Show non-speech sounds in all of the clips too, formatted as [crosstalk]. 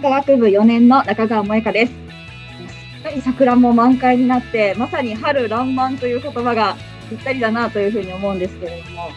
科学部4年の中川萌香です。すっかり桜も満開になって、まさに春爛漫という言葉がぴったりだなというふうに思うんですけれども、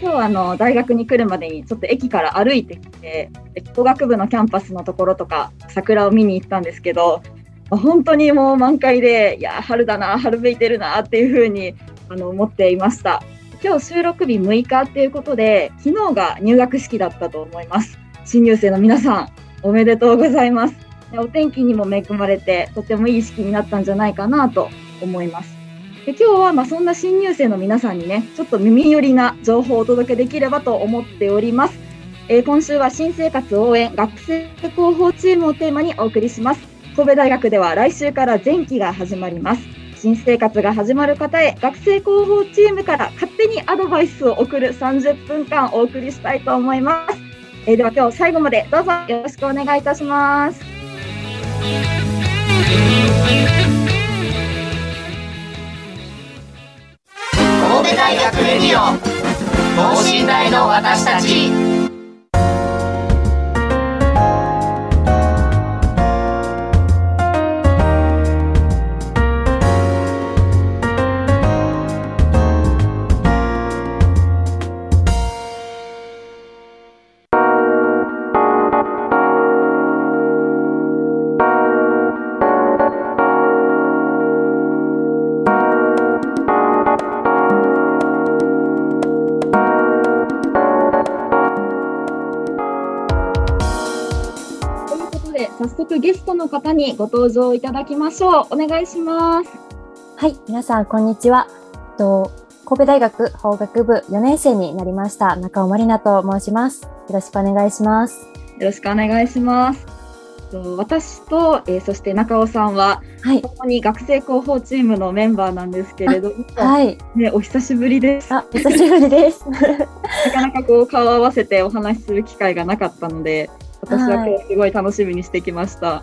今日はあの大学に来るまでにちょっと駅から歩いてきて、工学部のキャンパスのところとか桜を見に行ったんですけど、本当にもう満開で、いや、春だな、春めいてるなっていうふうにあの思っていました。今日収録日6日っていうことで、昨日が入学式だったと思います。新入生の皆さん、おめでとうございます。お天気にも恵まれて、とてもいい式になったんじゃないかなと思います。で今日はまそんな新入生の皆さんにね、ちょっと耳寄りな情報をお届けできればと思っております。えー、今週は新生活応援学生広報チームをテーマにお送りします。神戸大学では来週から前期が始まります。新生活が始まる方へ学生広報チームから勝手にアドバイスを送る30分間お送りしたいと思います。えー、では今日最後までどうぞよろしくお願いいたします。神戸大学レディオ等身大の私たちゲストの方にご登場いただきましょう。お願いします。はい、皆さん、こんにちは。と神戸大学法学部4年生になりました中尾まりなと申します。よろしくお願いします。よろしくお願いします。私と、えー、そして中尾さんは、はい、共に学生広報チームのメンバーなんですけれども、はい、ね、お久しぶりです。あ、久しぶりです。[laughs] なかなかこう顔を合わせてお話しする機会がなかったので、私は今日すごい楽しみにしてきました。はい、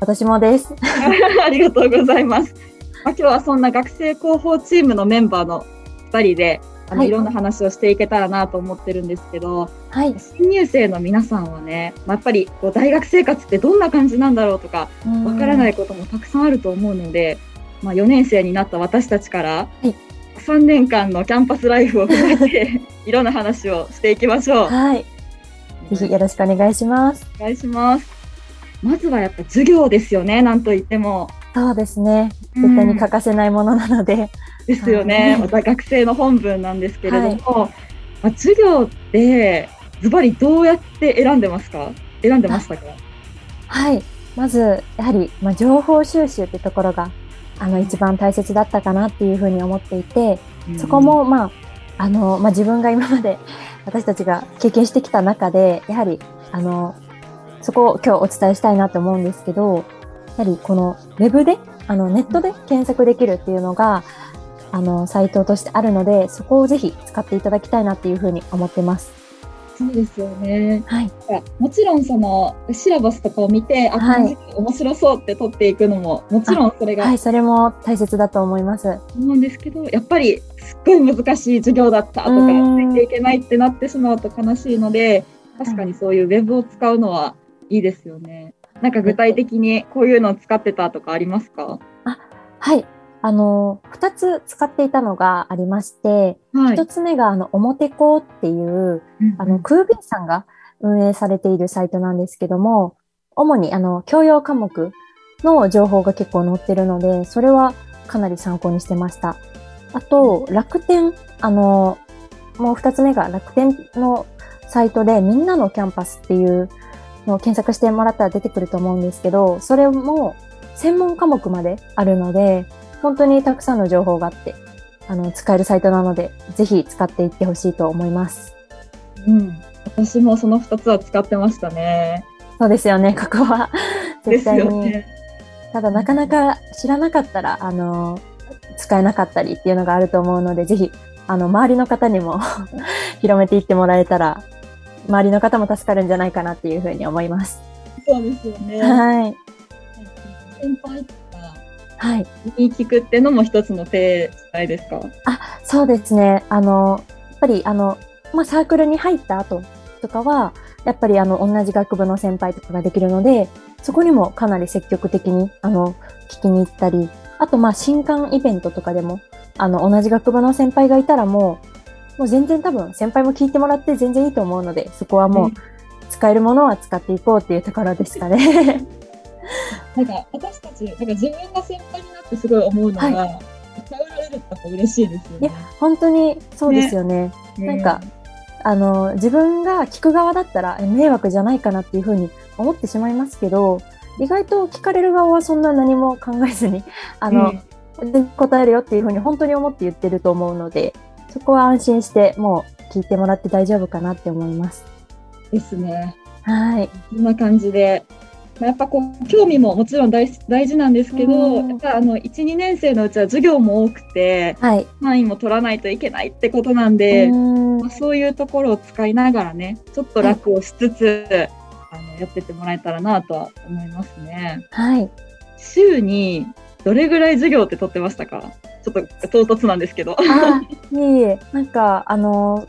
私もです。[laughs] ありがとうございます。まあ、今日はそんな学生広報チームのメンバーの2人であの、はい、いろんな話をしていけたらなと思ってるんですけど、はい、新入生の皆さんはね、まあ、やっぱりこう大学生活ってどんな感じなんだろうとかわからないこともたくさんあると思うので、まあ、4年生になった私たちから、はい、3年間のキャンパスライフを踏まえて [laughs] いろんな話をしていきましょう。はいぜひよろしくお願いします。お願いします。まずはやっぱ授業ですよね、なんといっても。そうですね。絶対に欠かせないものなので。うん、ですよね。また学生の本文なんですけれども、はい、まあ、授業ってズバリどうやって選んでますか？選んでましたか？はい。まず、やはり、まあ、情報収集ってところが、あの、一番大切だったかなっていうふうに思っていて、うん、そこも、まあ、あの、まあ、自分が今まで私たちが経験してきた中で、やはり、あの、そこを今日お伝えしたいなと思うんですけど、やはりこの web で、あの、ネットで検索できるっていうのが、あの、サイトとしてあるので、そこをぜひ使っていただきたいなっていうふうに思ってます。そうですよね。はい。もちろんそのシラバスとかを見て、あ、はい、面白そうって取っていくのももちろんそれがはい、それも大切だと思います。思うんですけど、やっぱりすっごい難しい授業だったとか、ついていけないってなってしまうと悲しいので、確かにそういうウェブを使うのはいいですよね。なんか具体的にこういうのを使ってたとかありますか？あ、はい。あの、二つ使っていたのがありまして、一、はい、つ目が、あの、表子っていう、うん、あの、空便さんが運営されているサイトなんですけども、主に、あの、教養科目の情報が結構載ってるので、それはかなり参考にしてました。あと、楽天、あの、もう二つ目が楽天のサイトでみんなのキャンパスっていうのを検索してもらったら出てくると思うんですけど、それも専門科目まであるので、本当にたくさんの情報があって、あの、使えるサイトなので、ぜひ使っていってほしいと思います。うん。私もその2つは使ってましたね。そうですよね、ここは。[laughs] 絶対に。よね。ただ、なかなか知らなかったら、あの、使えなかったりっていうのがあると思うので、ぜひ、あの、周りの方にも [laughs] 広めていってもらえたら、周りの方も助かるんじゃないかなっていうふうに思います。そうですよね。はい。先輩はい。に聞くっていうのも一つの手伝いですか？そうですね。あの、やっぱり、あの、まあ、サークルに入った後とかは、やっぱり、あの、同じ学部の先輩とかができるので、そこにもかなり積極的に、あの、聞きに行ったり、あと、まあ、新刊イベントとかでも、あの、同じ学部の先輩がいたらもう、もう全然多分、先輩も聞いてもらって全然いいと思うので、そこはもううん使えるものは使っていこうっていうところですかね。なんか私たち、なんか自分が先輩になってすごい思うのが、頼られるってやっぱ嬉しいですよね。本当にそうですよね。なんかあの、自分が聞く側だったらえ迷惑じゃないかなっていうふうに思ってしまいますけど、意外と聞かれる側はそんな何も考えずに、[laughs] あの、で答えるよっていうふうに本当に思って言ってると思うので、そこは安心してもう聞いてもらって大丈夫かなって思います。ですね。はい。こんな感じで。まあやっぱこう興味ももちろん大大事なんですけど、うんやっぱあの1、2年生のうちは授業も多くて、はい。単位も取らないといけないってことなんで、うーんまあそういうところを使いながらね、ちょっと楽をしつつ、あのやってってもらえたらなとは思いますね。はい。週にどれぐらい授業って取ってましたか？ちょっと唐突なんですけど。あ、いえいえ、なんか、あの、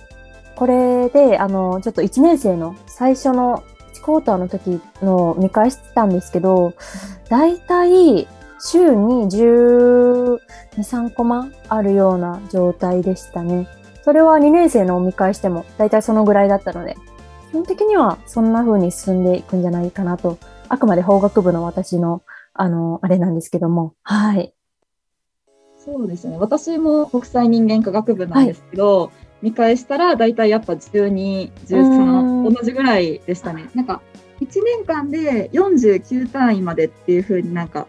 これで、あの、ちょっと1年生の最初の1クォーターの時の見返してたんですけど、だいたい週に12、3コマあるような状態でしたね。それは2年生のを見返しても、だいたいそのぐらいだったので、基本的にはそんな風に進んでいくんじゃないかなと、あくまで法学部の私の、あの、あれなんですけども、はい。そうですね。私も国際人間科学部なんですけど、見返したら大体やっぱ12、うん13、同じぐらいでしたね。なんか、1年間で49単位までっていう風になんか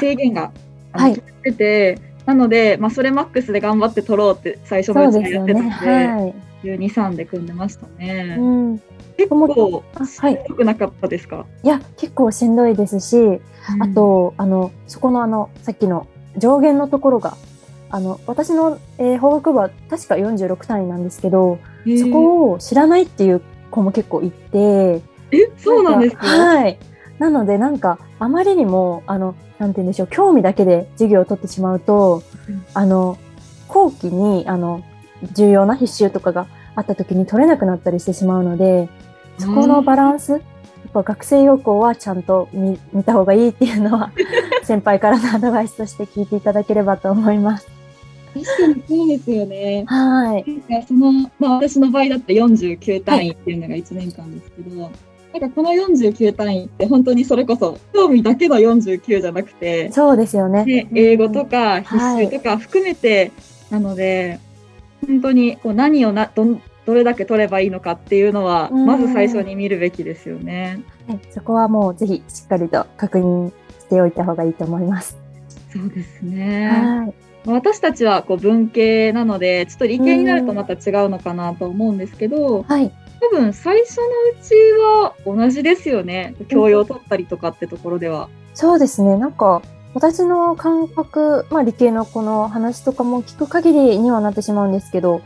制限がはいてて、なので、まあ、それマックスで頑張って取ろうって最初のそううちですよね。はやってたんで、はい。12、3で組んでましたね。うん。結構、あはいしんどくなかったですか、いや、結構しんどいですし、あと、あの、そこのあの、さっきの上限のところが、あの、私の、えー法学部は確か46単位なんですけど、うん、そこを知らないっていう子も結構いて、え、そうなんですか？はい。なので、なんか、あまりにも、あの、なんて言うんでしょう、興味だけで授業を取ってしまうと、うんあの、後期に、あの、重要な必修とかがあった時に取れなくなったりしてしまうので、そこのバランス、やっぱ学生要項はちゃんと見見た方がいいっていうのは、[laughs] 先輩からのアドバイスとして聞いていただければと思います。確かにそうですよね。はい。なんかその、まあ私の場合だって49単位っていうのが1年間ですけど、なんかこの49単位って本当にそれこそ興味だけの49じゃなくて、そうですよね。で英語とか必修とか含めてなので、本当にこう何をなどんどれだけ取ればいいのかっていうのは、うんまず最初に見るべきですよね。はいそこはもうぜひしっかりと確認しておいた方がいいと思います。そうですね。はい。私たちはこう文系なので、ちょっと理系になるとまた違うのかなと思うんですけど、はい。多分最初のうちは同じですよね。教養を取ったりとかってところでは。そうですね。なんか、私の感覚、まあ理系のこの話とかも聞く限りにはなってしまうんですけど、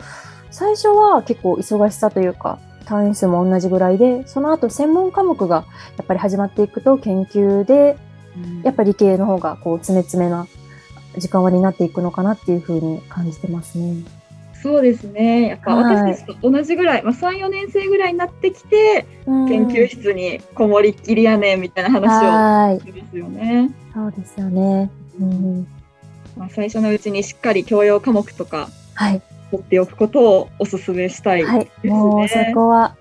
最初は結構忙しさというか、単位数も同じぐらいで、その後専門科目がやっぱり始まっていくと研究で、やっぱり理系の方がこう詰め詰めな時間割になっていくのかなっていうふうに感じてますね。そうですね。やっぱはい私たちと同じぐらい、まあ3、4年生ぐらいになってきて、研研究室にこもりっきりやねんみたいな話はい。をしますよね。そうですよね。うん。まあ、最初のうちにしっかり教養科目とかはい。取っておくことをお勧めしたい。はい。ねもうそこは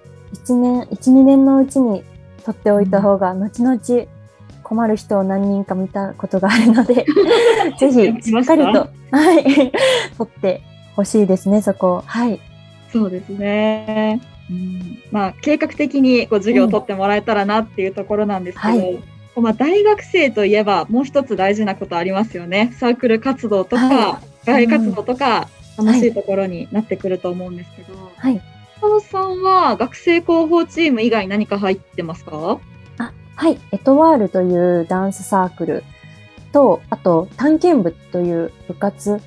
1年、1、2年のうちに取っておいた方が、後々困る人を何人か見たことがあるので、[laughs] ぜひしっかりと、はい。取ってほしいですね、そこ。はい。そうですね。うん、まあ計画的にこう授業を取ってもらえたらなっていうところなんですけど、はいまあ大学生といえばもう一つ大事なことありますよね。サークル活動とか、は外活動とか、楽しいところになってくると思うんですけど、はい。佐野さんは学生広報チーム以外何か入ってますか？あ、はい。エトワールというダンスサークルと、あと、探検部という部活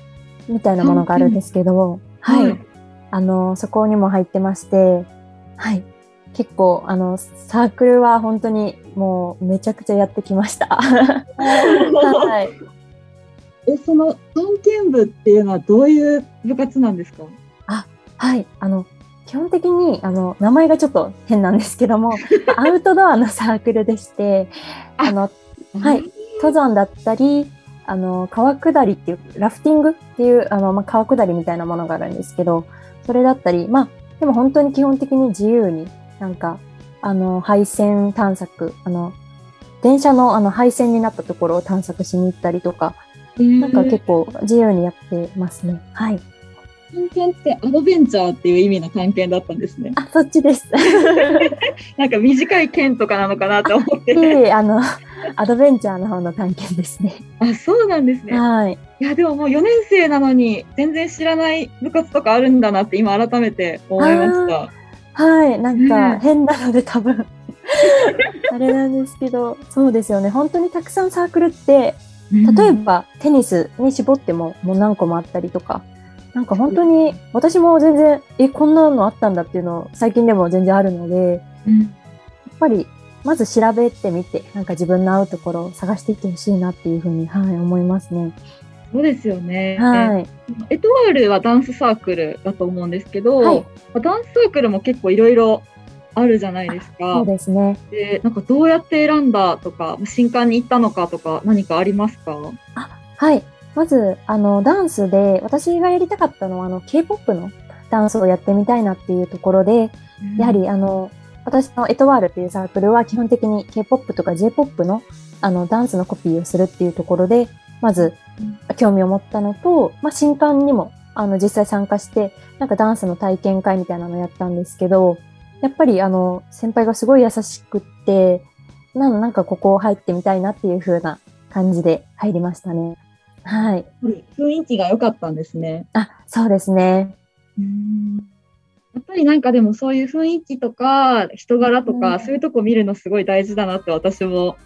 みたいなものがあるんですけど、はい。あの、そこにも入ってまして、はい。結構、あの、サークルは本当にもうめちゃくちゃやってきました。はい。[laughs] え、その探検部っていうのはどういう部活なんですか？はい。あの、基本的に、あの、名前がちょっと変なんですけども、[laughs] アウトドアのサークルでして、あの、はい。登山だったり、あの、川下りっていう、ラフティングっていう、あの、まあ、川下りみたいなものがあるんですけど、それだったり、まあ、でも本当に基本的に自由に、なんか、あの、配線探索、あの、電車のあの配線になったところを探索しに行ったりとか、なんか結構自由にやってますね。はい。探検ってアドベンチャーっていう意味の探検だったんですね。あ、そっちです。[laughs] なんか短い剣とかなのかなと思って。[laughs] いあの、アドベンチャーの方の探検ですね。あ、そうなんですね。はい。いや、でももう4年生なのに全然知らない部活とかあるんだなって今改めて思いました。はい。なんねか変なので多分、[laughs] あれなんですけど、そうですよね。本当にたくさんサークルって、例えばテニスに絞ってももう何個もあったりとか、なんか本当に私も全然、え、こんなのあったんだっていうの最近でも全然あるので、うん、やっぱりまず調べてみて、なんか自分の合うところを探していってほしいなっていうふうに、はい、思いますね。そうですよね。はい。エトワールはダンスサークルだと思うんですけど、はいダンスサークルも結構いろいろあるじゃないですかそう。ですね。で、なんかどうやって選んだとか、新刊に行ったのかとか何かありますか？はい。まず、あの、ダンスで、私がやりたかったのは、あの、K-POP のダンスをやってみたいなっていうところで、やはり、あの、私のエトワールっていうサークルは基本的に K-POP とか J-POP の、あの、ダンスのコピーをするっていうところで、まずうん、興味を持ったのと、まあ、新刊にも、あの、実際参加して、なんかダンスの体験会みたいなのやったんですけど、やっぱり、あの、先輩がすごい優しくって、なんなんかここ入ってみたいなっていう風な感じで入りましたね。はい。雰囲気が良かったんですね。あ、そうですね。やっぱりなんかでもそういう雰囲気とか人柄とか、うんそういうとこ見るのすごい大事だなって私も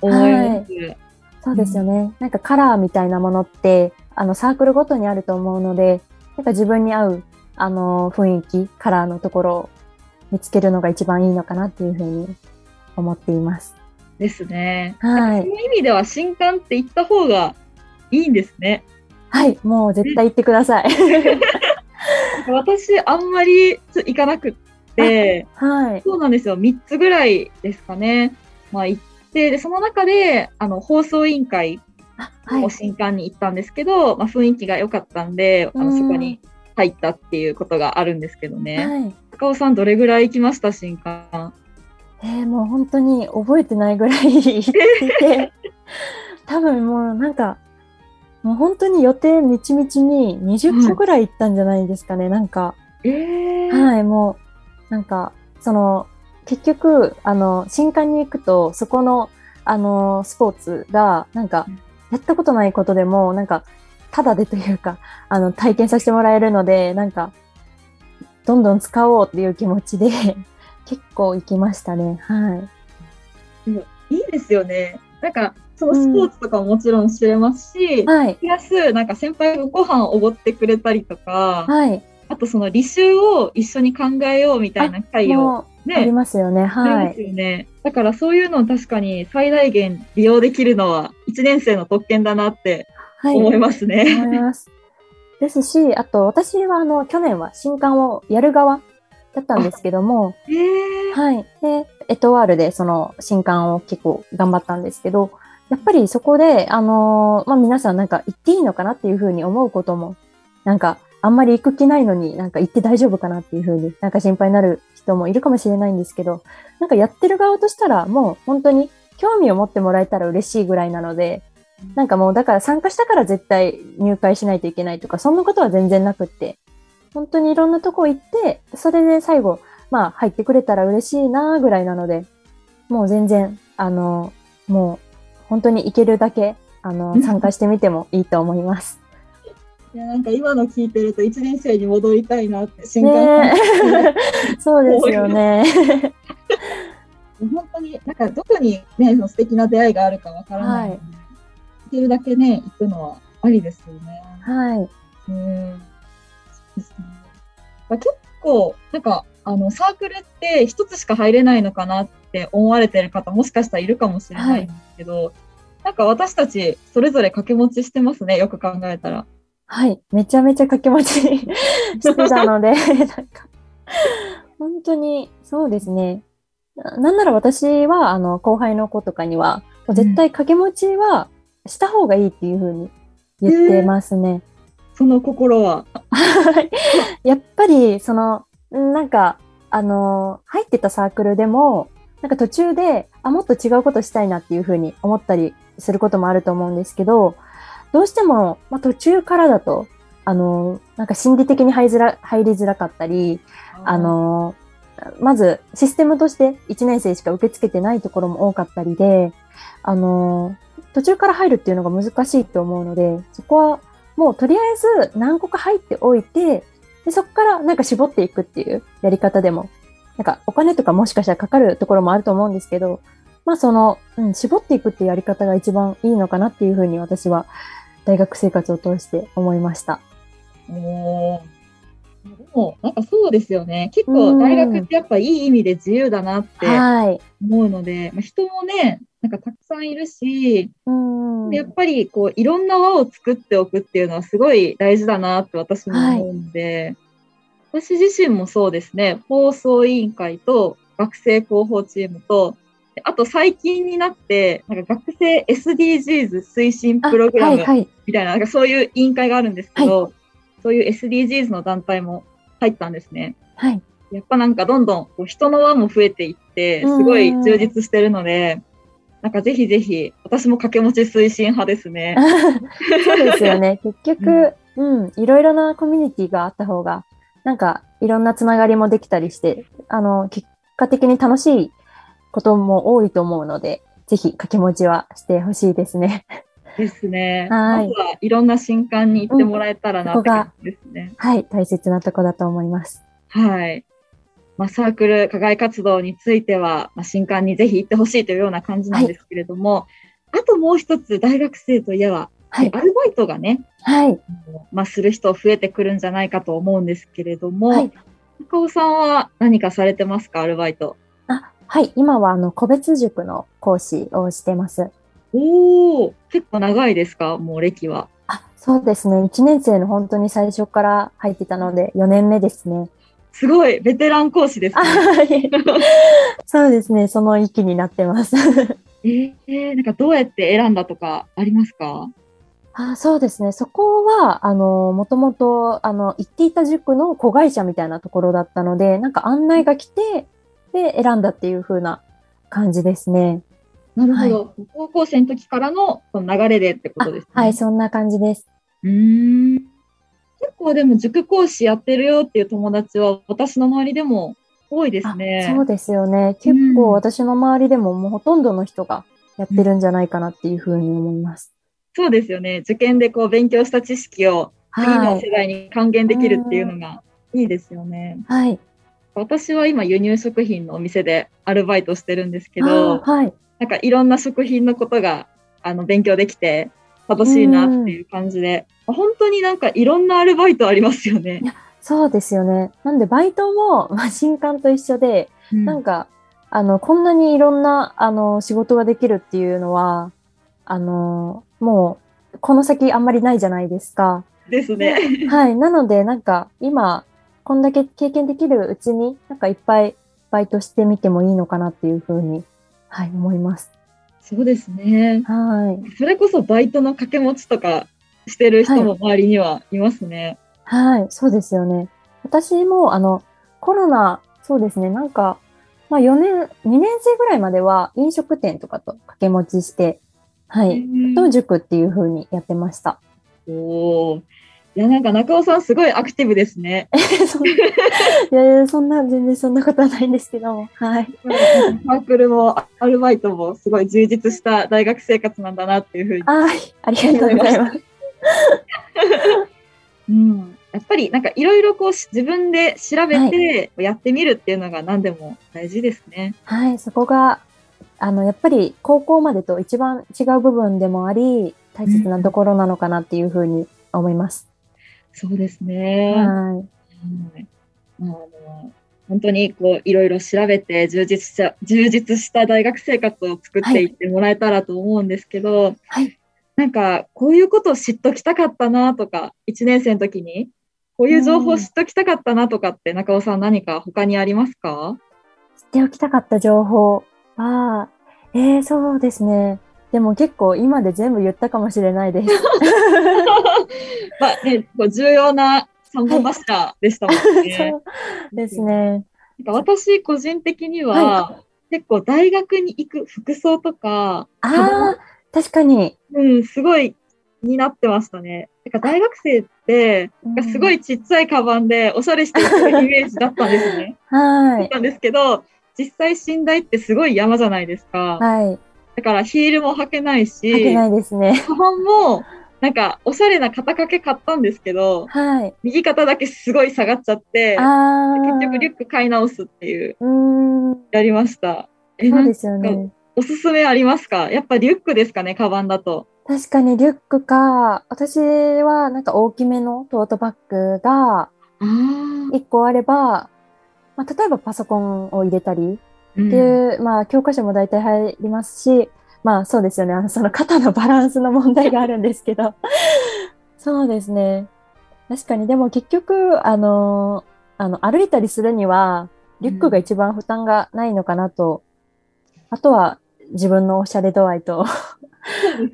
思います。そうですよね。なんかカラーみたいなものって、あの、サークルごとにあると思うので、なんか自分に合う、あの、雰囲気、カラーのところを見つけるのが一番いいのかなっていうふうに思っています。ですね。はいそういう意味では新刊って言った方がいいんですね。はい、もう絶対行ってください。私あんまり行かなくって、はい。そうなんですよ。3つぐらいですかね。まあ行って、で、その中で、あの、放送委員会を。新刊に行ったんですけど、まあ雰囲気が良かったんで、あの、うんそこに入ったっていうことがあるんですけどね。はい。高尾さんどれぐらい行きました？新刊。えー、もう本当に覚えてないぐらい行っていて、[laughs] 多分もうなんか、もう本当に予定みちみちに20個ぐらい行ったんじゃないですかね、なんか。えー、はい、もう、なんか、その、結局、あの、新刊に行くと、そこの、あの、スポーツが、なんかうん、やったことないことでも、なんか、ただでというか、あの、体験させてもらえるので、なんか、どんどん使おうっていう気持ちで、[laughs] 結構行きましたね。はいいですよね。なんか、そのスポーツとかももちろん知れますし、い。はい。プラス、なんか先輩がご飯をおごってくれたりとか、はい。あとその履修を一緒に考えようみたいな会をもう、ありね、ますよね。あはいります。よね。だからそういうのを確かに最大限利用できるのは1年生の特権だなってはい。思いますね。思います。ですし、あと、私は、あの、去年は新刊をやる側だったんですけども、[laughs] へーはい。で、エトワールでその新刊を結構頑張ったんですけど、やっぱりそこで、あのーまあ、皆さんなんか行っていいのかなっていうふうに思うことも、なんか、あんまり行く気ないのになんか行って大丈夫かなっていうふうになんか心配になる人もいるかもしれないんですけど、なんかやってる側としたらもう本当に興味を持ってもらえたら嬉しいぐらいなので、なんかもうだから参加したから絶対入会しないといけないとか、そんなことは全然なくって、本当にいろんなとこ行って、それで最後、まあ入ってくれたら嬉しいなぐらいなので、もう全然、あの、もう本当に行けるだけ、あの、参加してみてもいいと思います。いやなんか今の聞いてると1年生に戻りたいなって新幹ね線、え [laughs] そうですよね。[laughs] 本当になんかどこにねその素敵な出会いがあるかわからないので、はい行けるだけね行くのはありですよね。はい。うんそうですねまあ、結構なんかあのサークルって一つしか入れないのかなって思われてる方もしかしたらいるかもしれないんですけど、なんか私たちそれぞれ掛け持ちしてますねよく考えたら。はい。めちゃめちゃ掛け持ちしてたので、[laughs] なんか、本当に、そうですね。ななんなら私は、あの、後輩の子とかには、絶対掛け持ちはした方がいいっていうふうに言ってますね。その心は？は [laughs] いやっぱり、その、んなんか、あの、入ってたサークルでも、なんか途中で、あ、もっと違うことしたいなっていうふうに思ったりすることもあると思うんですけど、どうしても、まあ、途中からだと、あの、なんか心理的に入りづら入りづらかったり、あの、まずシステムとして1年生しか受け付けてないところも多かったりで、あの、途中から入るっていうのが難しいと思うので、そこはもうとりあえず何個か入っておいて、でそこからなんか絞っていくっていうやり方でも、なんかお金とかもしかしたらかかるところもあると思うんですけど、まあその、うん、絞っていくっていうやり方が一番いいのかなっていうふうに私は大学生活を通して思いました。おーも、なんかそうですよね。結構大学ってやっぱいい意味で自由だなってはい。思うので、まあ、人もね、なんかたくさんいるし、うん。やっぱりこういろんな輪を作っておくっていうのはすごい大事だなって私も思うので、私自身もそうですね、放送委員会と学生広報チームと、であと最近になって、なんか学生 SDGs 推進あプログラムはいはい。みたいな、なんかそういう委員会があるんですけど、そういう SDGs の団体も入ったんですね。はい。やっぱなんかどんどんこう人の輪も増えていって、すごい充実してるので、なんかぜひぜひ、私も掛け持ち推進派ですね。[laughs] そうですよね。結局、うん、いろいろなコミュニティがあった方が、なんか、いろんなつながりもできたりして、あの、結果的に楽しいことも多いと思うので、ぜひ掛け持ちはしてほしいですね。ですね。はいまずはいろんな新刊に行ってもらえたらなって感じですね。はい、大切なとこだと思います。はい。まあ、サークル課外活動については、まあ、新刊にぜひ行ってほしいというような感じなんですけれども、あともう一つ大学生といえば、はいアルバイトがね、はい。まあ、する人増えてくるんじゃないかと思うんですけれども、はい中尾さんは何かされてますか、アルバイト。あ、はい。今は、あの、個別塾の講師をしてます。おお、結構長いですか、もう歴は。あ、そうですね。1年生の本当に最初から入ってたので、4年目ですね。すごい、ベテラン講師ですあね。は [laughs] いそうですね。その域になってます。[laughs] えー、なんかどうやって選んだとかありますか？あそうですね。そこは、あの、もともと、あの、行っていた塾の子会社みたいなところだったので、なんか案内が来て、で、選んだっていう風な感じですね。なるほど。高校生の時からのその流れでってことですね。はい、そんな感じです。うーん。結構でも塾講師やってるよっていう友達は私の周りでも多いですね。あそうですよね。結うん構私の周りでももうほとんどの人がやってるんじゃないかなっていう風に思います。そうですよね。受験でこう勉強した知識を次はい。の世代に還元できるっていうのがいいですよね。はい。私は今輸入食品のお店でアルバイトしてるんですけあど、ーはい。なんかいろんな食品のことがあの勉強できて楽しいなっていう感じで、本当になんかいろんなアルバイトありますよね。そうですよね。なんでバイトも、[laughs] まあ、新刊と一緒で、なんか、あの、こんなにいろんな、あの、仕事ができるっていうのは、あの、もう、この先あんまりないじゃないですか。ですね。はい。なので、なんか、今、こんだけ経験できるうちに、なんかいっぱいバイトしてみてもいいのかなっていうふうに、はい、思います。そうですね。はい。それこそバイトの掛け持ちとかしてる人も周りにはいますね。はい、そうですよね。私も、あの、コロナ、そうですね、なんか、まあ4年、2年生ぐらいまでは飲食店とかと掛け持ちしてはい。と塾っていう風にやってました。おお。いや、なんか中尾さんすごいアクティブですね。[laughs] [laughs] いやいや、そんな、全然そんなことはないんですけども。はい。サークルもアルバイトもすごい充実した大学生活なんだなっていうふうに。はい。ありがとうございます。[laughs] うん。やっぱりなんかいろいろこうし自分で調べてやってみるっていうのが何でも大事ですね。はい。そこが、あの、やっぱり高校までと一番違う部分でもあり、大切なところなのかなっていうふうに思います。そうですね。はい。はいまあ、あの本当にこういろいろ調べて充実した充実した大学生活を作っていってもらえたらと思うんですけど、はいなんかこういうことを知っときたかったなとか1年生の時にこういう情報を知っときたかったなとかって中尾さん何か他にありますか？知っておきたかった情報は、えー、そうですね。でも結構今で全部言ったかもしれないです。[laughs] まあね、重要な三本柱でしたもんね。[laughs] そうですね。私個人的には、は結構大学に行く服装とか、ああ、確かに。うん、すごい気になってましたね。なんか大学生って、すごいちっちゃいカバンでおしゃれしてるイメージだったんですね。はい。なんですけど、実際寝台ってすごい山じゃないですか。はい。だからヒールも履けないし、書けないですね。カバンもなんかおしゃれな肩掛け買ったんですけど、はい。右肩だけすごい下がっちゃって。結局リュック買い直すっていう、うーん。やりました。え、そうですよね。おすすめありますか？やっぱリュックですかね、カバンだと。確かにリュックか、私はなんか大きめのトートバッグがああ。1個あれば、まあ、例えばパソコンを入れたりうんっていう、まあ教科書も大体入りますし、まあそうですよね。あのその肩のバランスの問題があるんですけど。[laughs] そうですね。確かに、でも結局、あの、あの、歩いたりするには、リュックが一番負担がないのかなと。あとは自分のおしゃれ度合いと、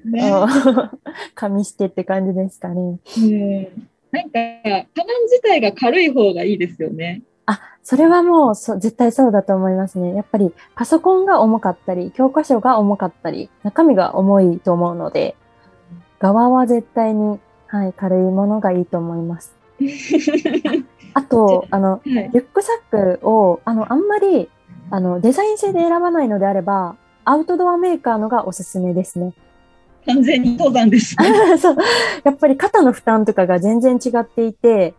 ね。[laughs] 加味してって感じですかね。うんなんか、カバン自体が軽い方がいいですよね。あ、それはもうそ絶対そうだと思いますね。やっぱりパソコンが重かったり、教科書が重かったり、中身が重いと思うので、側は絶対に、はい、軽いものがいいと思います。[laughs] あと、あの、はいリュックサックを、あの、あんまり、あの、デザイン性で選ばないのであれば、アウトドアメーカーのがおすすめですね。完全に登山ですね。[laughs] そう。やっぱり肩の負担とかが全然違っていて、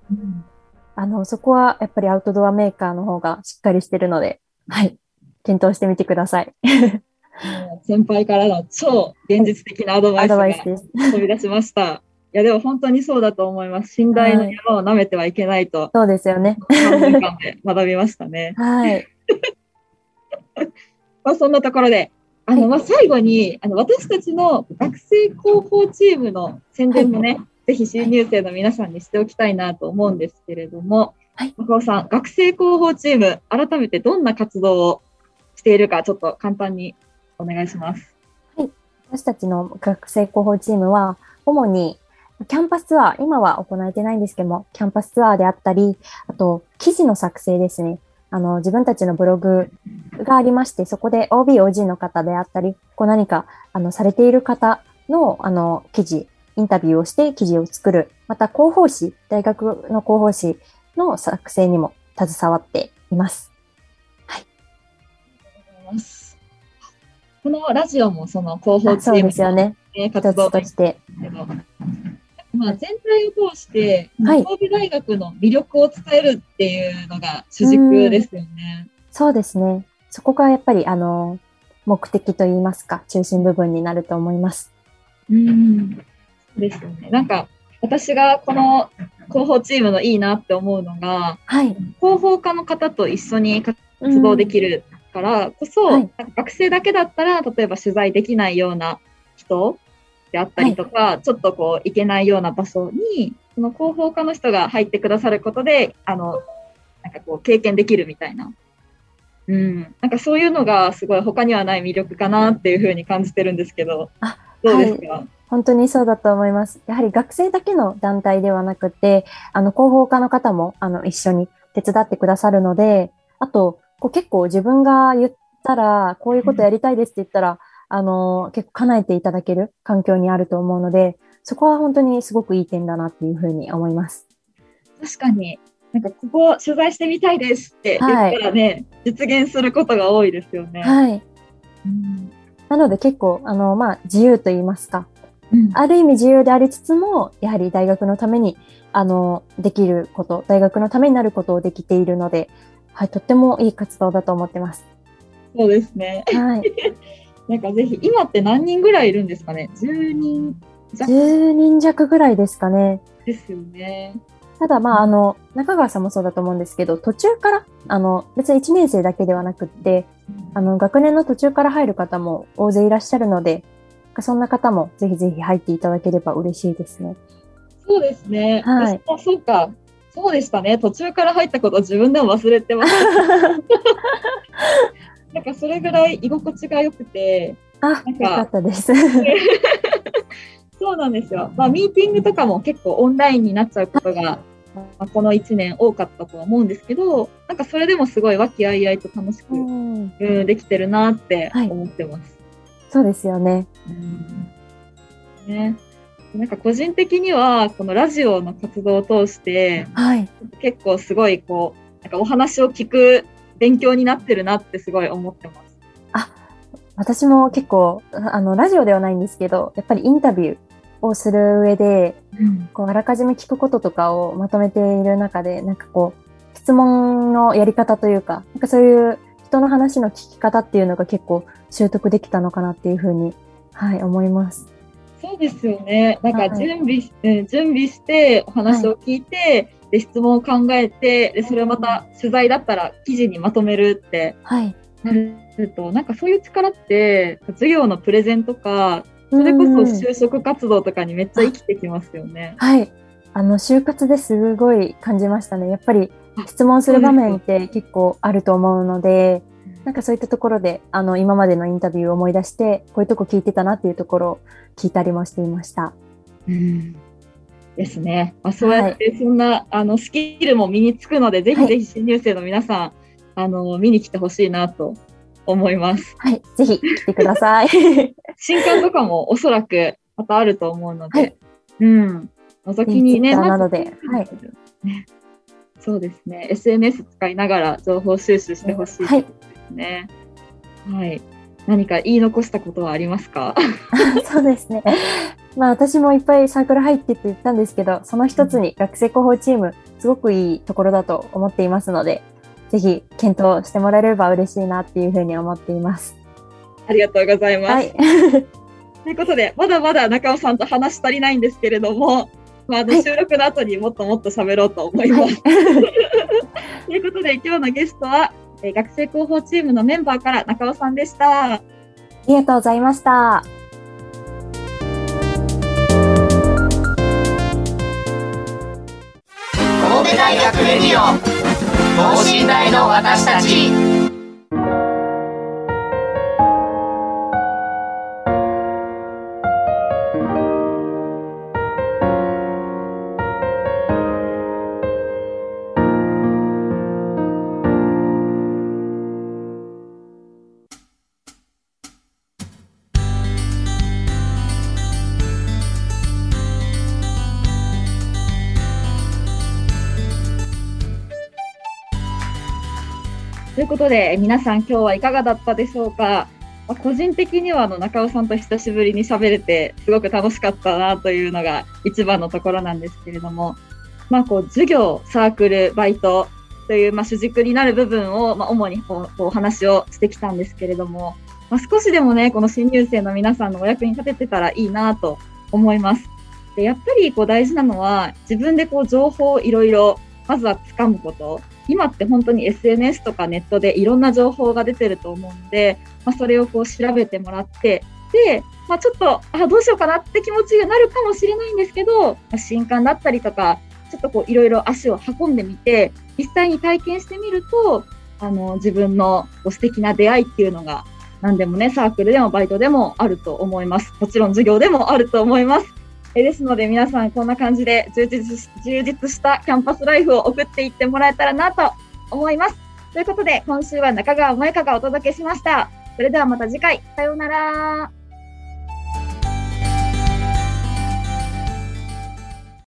あの、そこはやっぱりアウトドアメーカーの方がしっかりしてるので、はい。検討してみてください。[laughs] 先輩からの超現実的なアドバイスが。飛び出しました。いや、でも本当にそうだと思います。寝台の山を舐めてはいけないと、そうですよね。3年間で学びましたね。はい。[laughs] まあ、そんなところで、あの、はいまあ、最後に、あの、私たちの学生広報チームの宣伝もね、ぜひ新入生の皆さんにしておきたいなと思うんですけれども、はい中尾さん、学生広報チーム、改めてどんな活動をしているか、ちょっと簡単にお願いします。私たちの学生広報チームは、主にキャンパスツアー、今は行えてないんですけども、キャンパスツアーであったり、あと、記事の作成ですね。あの、自分たちのブログがありまして、そこで OB、OG の方であったり、こう何か、あの、されている方の、あの、記事、インタビューをして記事を作る。また、広報誌、大学の広報誌の作成にも携わっています。このラジオもその広報チーム。の一活動として。まあ、全体を通して、はい神戸大学の魅力を伝えるっていうのが主軸ですよね。そうですね。そこがやっぱり、あの、目的といいますか、中心部分になると思います。うん。ですよね。なんか、私がこの広報チームのいいなって思うのが、はい。広報課の方と一緒に活動できるからこそ、はいなんか学生だけだったら、例えば取材できないような人であったりとか、ちょっとこう行けないような場所に、その広報課の人が入ってくださることで、あの、なんかこう経験できるみたいな。うん。なんかそういうのがすごい他にはない魅力かなっていうふうに感じてるんですけど、あどうですか、本当にそうだと思います。やはり学生だけの団体ではなくて、あの、広報課の方も、あの、一緒に手伝ってくださるので、あと、こう結構自分が言ったら、こういうことやりたいですって言ったら、あの、結構叶えていただける環境にあると思うので、そこは本当にすごくいい点だなっていうふうに思います。確かに。なんかここ取材してみたいですって言ったらね、実現することが多いですよね。はい。うんなので結構、あの、まあ、自由と言いますか、うんある意味自由でありつつも、やはり大学のために、あの、できること、大学のためになることをできているので、はい、とってもいい活動だと思ってます。そうですね。はい。[laughs] なんかぜひ、今って何人ぐらいいるんですかね ?10 人弱？10人弱ぐらいですかね。ですよね。ただ、まあ、あの、中川さんもそうだと思うんですけど、途中から、あの、別に1年生だけではなくって、あの、学年の途中から入る方も大勢いらっしゃるので、そんな方もぜひぜひ入っていただければ嬉しいですね。そうですね。はいそうか。そうでしたね。途中から入ったこと自分でも忘れてました。[laughs] なんかそれぐらい居心地が良くて、あ、なんかったです。[laughs] そうなんですよ。まあ、ミーティングとかも結構オンラインになっちゃうことが、まあ、この1年多かったとは思うんですけど、なんかそれでもすごい和気あいあいと楽しく、ううんん、できてるなってはい思ってます。そうですよね。ね。なんか個人的には、このラジオの活動を通して、はい。結構すごいこう、なんかお話を聞く勉強になってるなってすごい思ってます。私も結構、あの、ラジオではないんですけど、やっぱりインタビューをする上で、こう、あらかじめ聞くこととかをまとめている中で、なんかこう、質問のやり方というか、なんかそういう人の話の聞き方っていうのが結構習得できたのかなっていうふうに、はい、思います。そうですよね。なんはいか準備し、うん準備してお話を聞いて、で質問を考えてでそれをまた取材だったら記事にまとめるってはい。なるとなんかそういう力って授業のプレゼンとかそれこそうん就職活動とかにめっちゃ生きてきますよね。はい。あの、就活ですごい感じましたね。やっぱり質問する場面って結構あると思うので、なんかそういったところで、あの、今までのインタビューを思い出して、こういうとこ聞いてたなっていうところを聞いたりもしていました。うんですね。まあ、そうやってそんな、あのスキルも身につくので、ぜひぜひ新入生の皆さん、あの見に来てほしいなと思います。はい。ぜひ来てください。[laughs] 新刊とかもおそらくまたあると思うので、はいうん。覗きにね、なまずどで。はい。ねそうですね。SNS 使いながら情報収集してほしいはいね。はい。何か言い残したことはありますか？[laughs] そうですね。まあ私もいっぱいサークル入ってって言ったんですけど、その一つに学生広報チーム、すごくいいところだと思っていますので、ぜひ検討してもらえれば嬉しいなっていうふうに思っています。ありがとうございます。はい。[laughs] ということで、まだまだ中尾さんと話し足りないんですけれども、まあ、あのはい収録の後にもっともっと喋ろうと思います。はい。[laughs] ということで、今日のゲストは、えー学生広報チームのメンバーから中尾さんでした。ありがとうございました。神戸大学レディオ等身大の私たちことで、皆さん今日はいかがだったでしょうか？まあ個人的にはあの中尾さんと久しぶりに喋れてすごく楽しかったなというのが一番のところなんですけれども、まあ、こう授業、サークル、バイトというまあ主軸になる部分をまあ主にこうこうお話をしてきたんですけれども、まあ、少しでもねこの新入生の皆さんのお役に立ててたらいいなと思います。でやっぱりこう大事なのは自分でこう情報をいろいろまずは掴むこと今って本当に SNS とかネットでいろんな情報が出てると思うので、まあ、それをこう調べてもらってで、まあ、ちょっとあどうしようかなって気持ちになるかもしれないんですけど、まあ新刊だったりとかちょっとこういろいろ足を運んでみて実際に体験してみるとあの自分の素敵な出会いっていうのが何でもねサークルでもバイトでもあると思います。もちろん授業でもあると思います。えですので皆さんこんな感じで充実し充実したキャンパスライフを送っていってもらえたらなと思います。ということで今週は中川萌香がお届けしました。それではまた次回、さようなら。